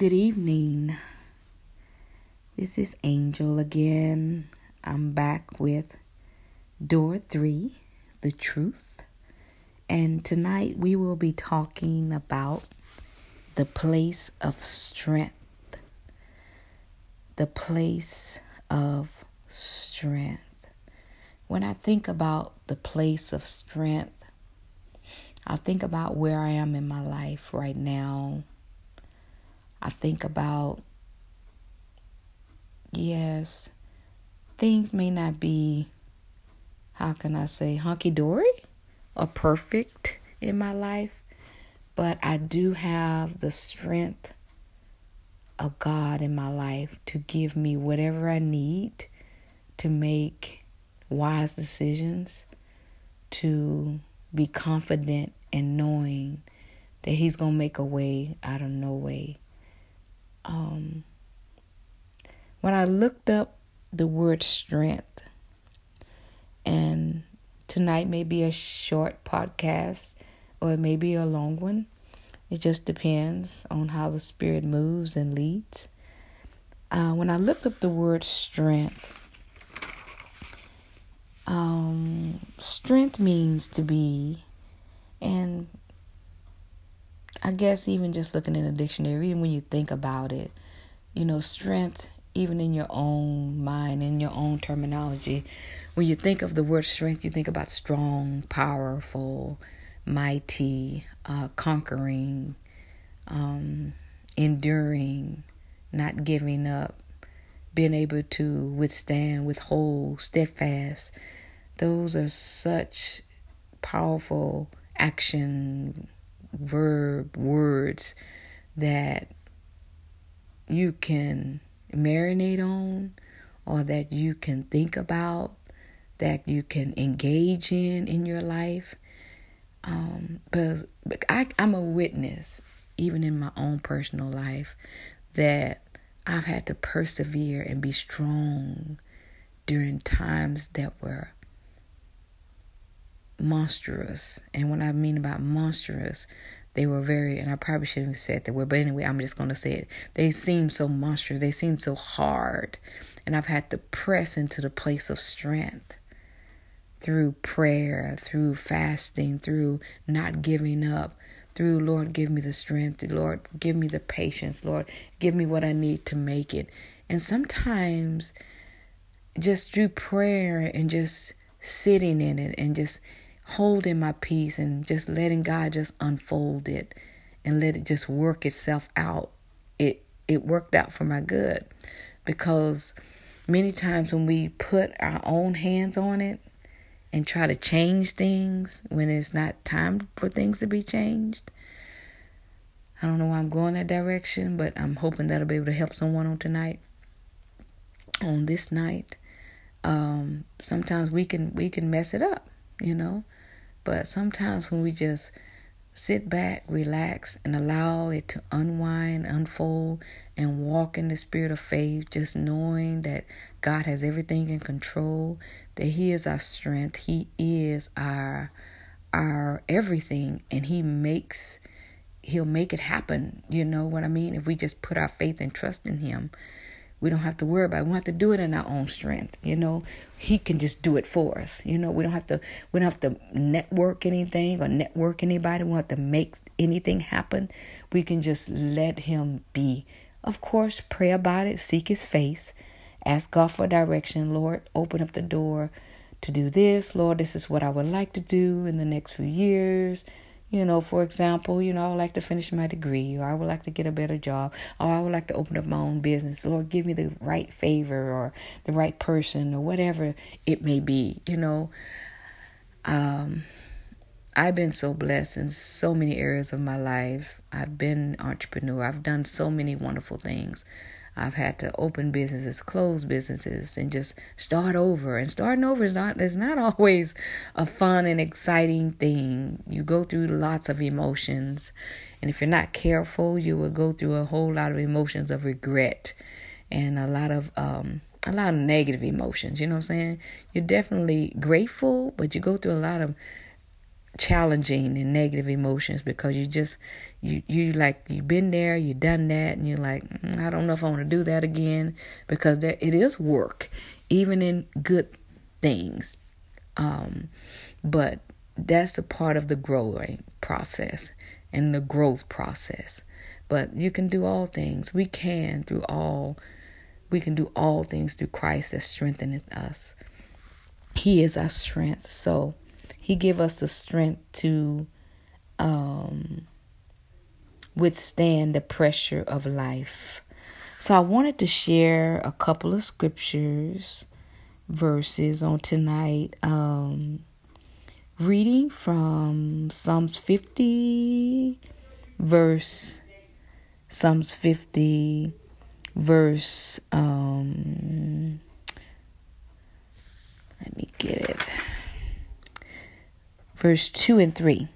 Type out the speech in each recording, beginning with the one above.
Good evening. This is Angel again. I'm back with Door 3, The Truth. And tonight we will be talking about the place of strength. The place of strength. When I think about the place of strength, I think about where I am in my life right now I think about, yes, things may not be, how can I say, hunky dory or perfect in my life, but I do have the strength of God in my life to give me whatever I need to make wise decisions, to be confident and knowing that He's going to make a way out of no way um, when I looked up the word strength, and tonight may be a short podcast or it may be a long one. It just depends on how the Spirit moves and leads. Uh, when I looked up the word strength, um, strength means to be, and I guess even just looking in a dictionary, even when you think about it, you know, strength, even in your own mind, in your own terminology, when you think of the word strength, you think about strong, powerful, mighty, uh, conquering, um, enduring, not giving up, being able to withstand, withhold, steadfast. Those are such powerful action verb words that you can marinate on or that you can think about that you can engage in in your life. Um because I, i'm a witness even in my own personal life that i've had to persevere and be strong during times that were monstrous. And what I mean about monstrous, they were very, and I probably shouldn't have said that word, but anyway, I'm just going to say it. They seem so monstrous. They seem so hard. And I've had to press into the place of strength through prayer, through fasting, through not giving up, through Lord, give me the strength. Lord, give me the patience. Lord, give me what I need to make it. And sometimes just through prayer and just sitting in it and just holding my peace and just letting God just unfold it and let it just work itself out. It it worked out for my good because many times when we put our own hands on it and try to change things when it's not time for things to be changed. I don't know why I'm going that direction, but I'm hoping that'll be able to help someone on tonight. On this night. Um, sometimes we can we can mess it up, you know. But sometimes when we just sit back, relax, and allow it to unwind, unfold, and walk in the spirit of faith, just knowing that God has everything in control, that He is our strength, He is our our everything, and He makes He'll make it happen. You know what I mean? If we just put our faith and trust in Him. We don't have to worry about it. We don't have to do it in our own strength. You know, He can just do it for us. You know, we don't have to we don't have to network anything or network anybody. We don't have to make anything happen. We can just let Him be. Of course, pray about it, seek His face, ask God for direction. Lord, open up the door to do this. Lord, this is what I would like to do in the next few years. You know, for example, you know, I would like to finish my degree, or I would like to get a better job, or I would like to open up my own business. Lord, give me the right favor or the right person or whatever it may be, you know. Um, I've been so blessed in so many areas of my life. I've been entrepreneur. I've done so many wonderful things. I've had to open businesses, close businesses, and just start over. And starting over is not is not always a fun and exciting thing. You go through lots of emotions, and if you're not careful, you will go through a whole lot of emotions of regret and a lot of um a lot of negative emotions. You know what I'm saying? You're definitely grateful, but you go through a lot of challenging and negative emotions because you just you you like you've been there you've done that and you're like mm, i don't know if i want to do that again because there, it is work even in good things. Um but that's a part of the growing process and the growth process. But you can do all things. We can through all we can do all things through christ that strengtheneth us. He is our strength. So he give us the strength to um, withstand the pressure of life. So I wanted to share a couple of scriptures, verses on tonight. Um, reading from Psalms 50, verse Psalms 50, verse um, let me get it verse 2 and 3.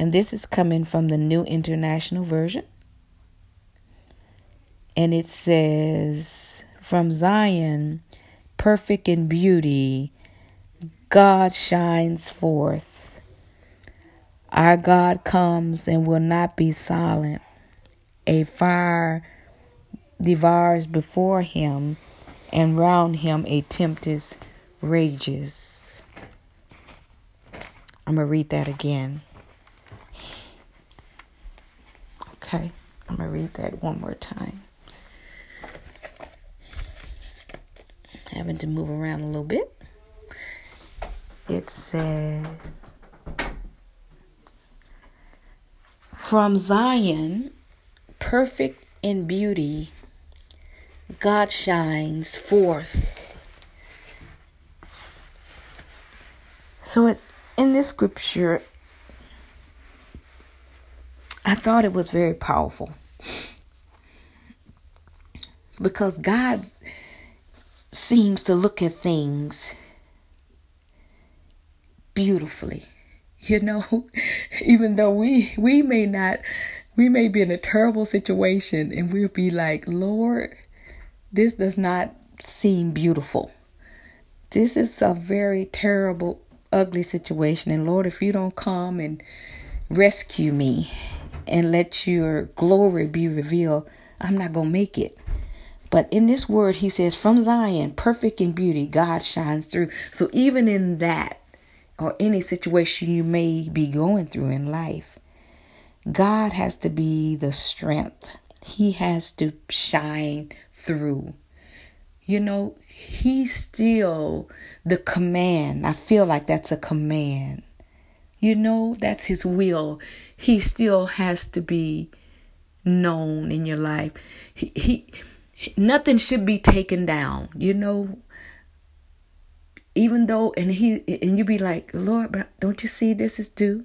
And this is coming from the New International Version. And it says, From Zion, perfect in beauty, God shines forth. Our God comes and will not be silent. A fire devours before him, and round him a tempest rages. I'm going to read that again. Okay, I'm going to read that one more time. Having to move around a little bit. It says, From Zion, perfect in beauty, God shines forth. So it's in this scripture, I thought it was very powerful because God seems to look at things beautifully. You know, even though we we may not we may be in a terrible situation and we'll be like, "Lord, this does not seem beautiful. This is a very terrible ugly situation. And Lord, if you don't come and rescue me and let your glory be revealed, I'm not going to make it. But in this word, he says, from Zion, perfect in beauty, God shines through. So even in that, or any situation you may be going through in life, God has to be the strength. He has to shine through. You know, He's still the command. I feel like that's a command. You know, that's his will. He still has to be known in your life. He, he nothing should be taken down. You know, even though and he and you be like, Lord, but don't you see this is due?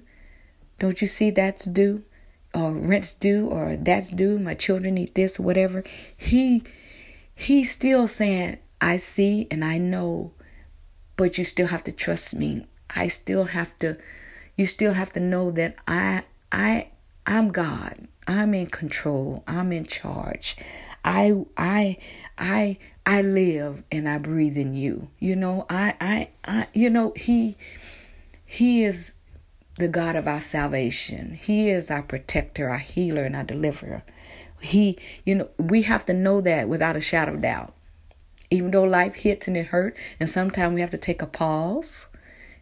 Don't you see that's due? Or rent's due or that's due, my children need this or whatever. He he's still saying, I see and I know but you still have to trust me. I still have to you still have to know that I I I'm God. I'm in control. I'm in charge. I I I I live and I breathe in you. You know, I I I you know, he he is the God of our salvation. He is our protector, our healer and our deliverer. He, you know, we have to know that without a shadow of doubt even though life hits and it hurt and sometimes we have to take a pause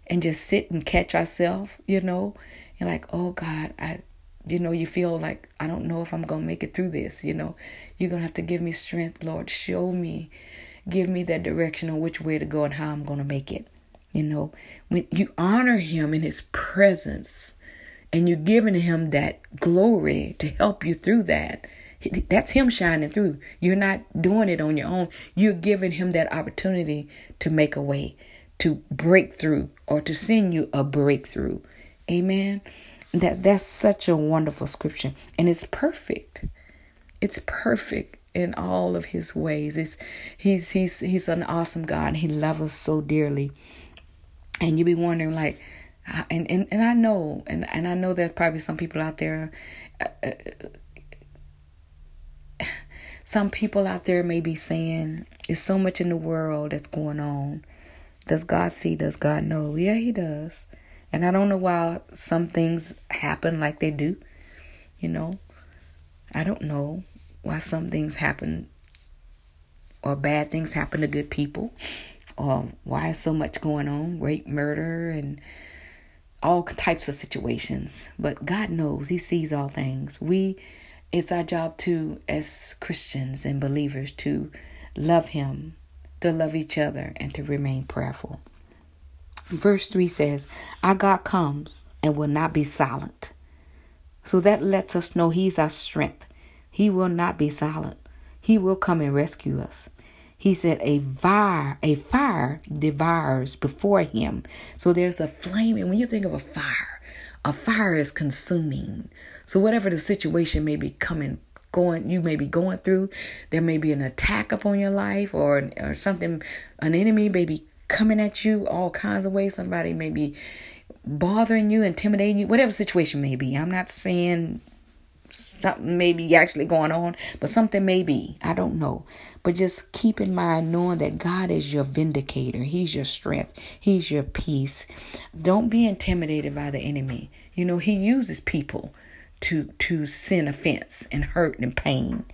and just sit and catch ourselves you know? And like oh god i you know you feel like i don't know if i'm gonna make it through this you know? You're gonna have to give me strength lord. Show me. Give me that direction on which way to go and how i'm gonna make it you know? When you honor him in his presence and you're giving him that glory to help you through that that's him shining through. You're not doing it on your own. You're giving him that opportunity to make a way, to break through, or to send you a breakthrough. Amen. That that's such a wonderful scripture. And it's perfect. It's perfect in all of his ways. It's he's he's he's an awesome God. He loves us so dearly. And you be wondering like and, and and I know and and I know there's probably some people out there uh, uh some people out there may be saying, There's so much in the world that's going on. Does God see? Does God know? Yeah, He does. And I don't know why some things happen like they do. You know, I don't know why some things happen or bad things happen to good people or why is so much going on rape, murder, and all types of situations. But God knows, He sees all things. We, it's our job to, as Christians and believers, to love Him, to love each other, and to remain prayerful. Verse 3 says, Our God comes and will not be silent. So that lets us know He's our strength. He will not be silent. He will come and rescue us. He said, a fire, a fire devours before him. So there's a flame. And when you think of a fire, a fire is consuming. So whatever the situation may be coming, going, you may be going through, there may be an attack upon your life or, or something, an enemy may be coming at you all kinds of ways. Somebody may be bothering you, intimidating you, whatever situation may be. I'm not saying something may be actually going on, but something may be. I don't know. But just keep in mind knowing that God is your vindicator. He's your strength. He's your peace. Don't be intimidated by the enemy. You know, he uses people to to send offense and hurt and pain.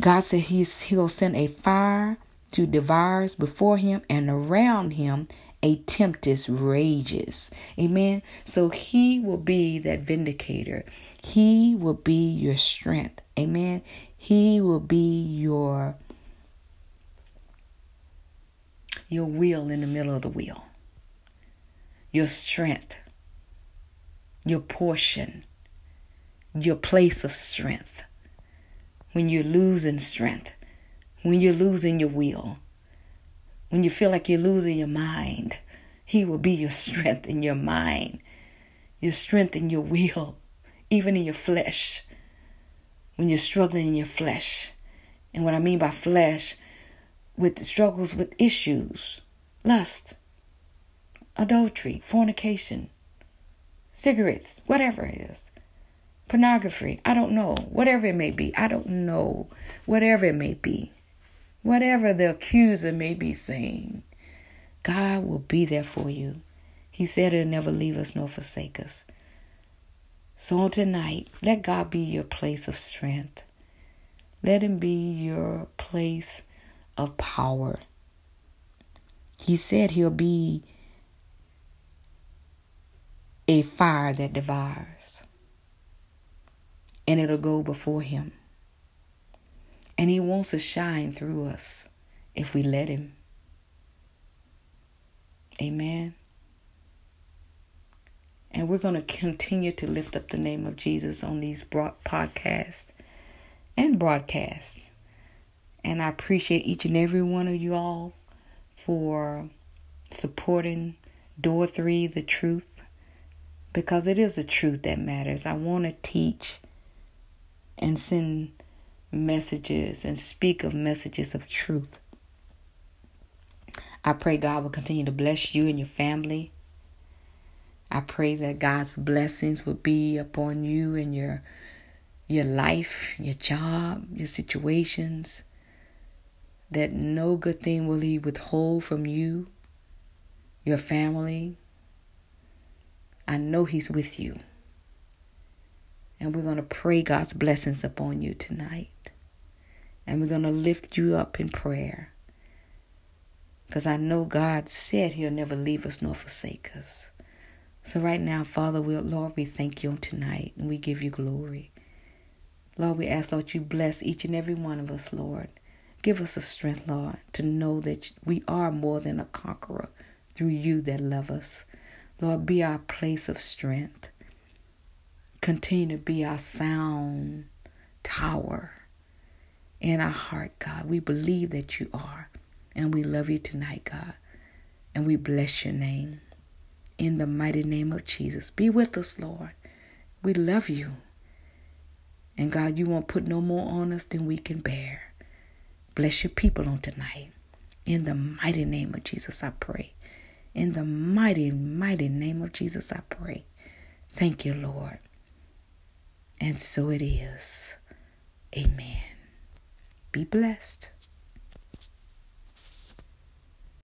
God said he's he'll send a fire to devour before him and around him a tempest rages. Amen. So he will be that vindicator. He will be your strength. Amen. He will be your your wheel in the middle of the wheel. Your strength. Your portion. Your place of strength. When you're losing strength. When you're losing your will when you feel like you're losing your mind, He will be your strength in your mind, your strength in your will, even in your flesh. When you're struggling in your flesh. And what I mean by flesh, with struggles with issues, lust, adultery, fornication, cigarettes, whatever it is, pornography, I don't know, whatever it may be, I don't know, whatever it may be. Whatever the accuser may be saying, God will be there for you. He said he'll never leave us nor forsake us. So on tonight, let God be your place of strength. Let him be your place of power. He said he'll be a fire that devours, and it'll go before him. And He wants to shine through us if we let Him. Amen. And we're going to continue to lift up the name of Jesus on these podcasts and broadcasts. And I appreciate each and every one of you all for supporting Door 3, the truth, because it is the truth that matters. I want to teach and send messages and speak of messages of truth. I pray God will continue to bless you and your family. I pray that God's blessings will be upon you and your your life, your job, your situations. That no good thing will He withhold from you, your family. I know He's with you. And we're going to pray God's blessings upon you tonight. And we're going to lift you up in prayer. Because I know God said He'll never leave us nor forsake us. So, right now, Father, we, Lord, we thank you tonight and we give you glory. Lord, we ask, Lord, you bless each and every one of us, Lord. Give us the strength, Lord, to know that we are more than a conqueror through you that love us. Lord, be our place of strength. Continue to be our sound tower in our heart, God. We believe that you are. And we love you tonight, God. And we bless your name. In the mighty name of Jesus. Be with us, Lord. We love you. And God, you won't put no more on us than we can bear. Bless your people on tonight. In the mighty name of Jesus, I pray. In the mighty, mighty name of Jesus, I pray. Thank you, Lord. And so it is. Amen. Be blessed.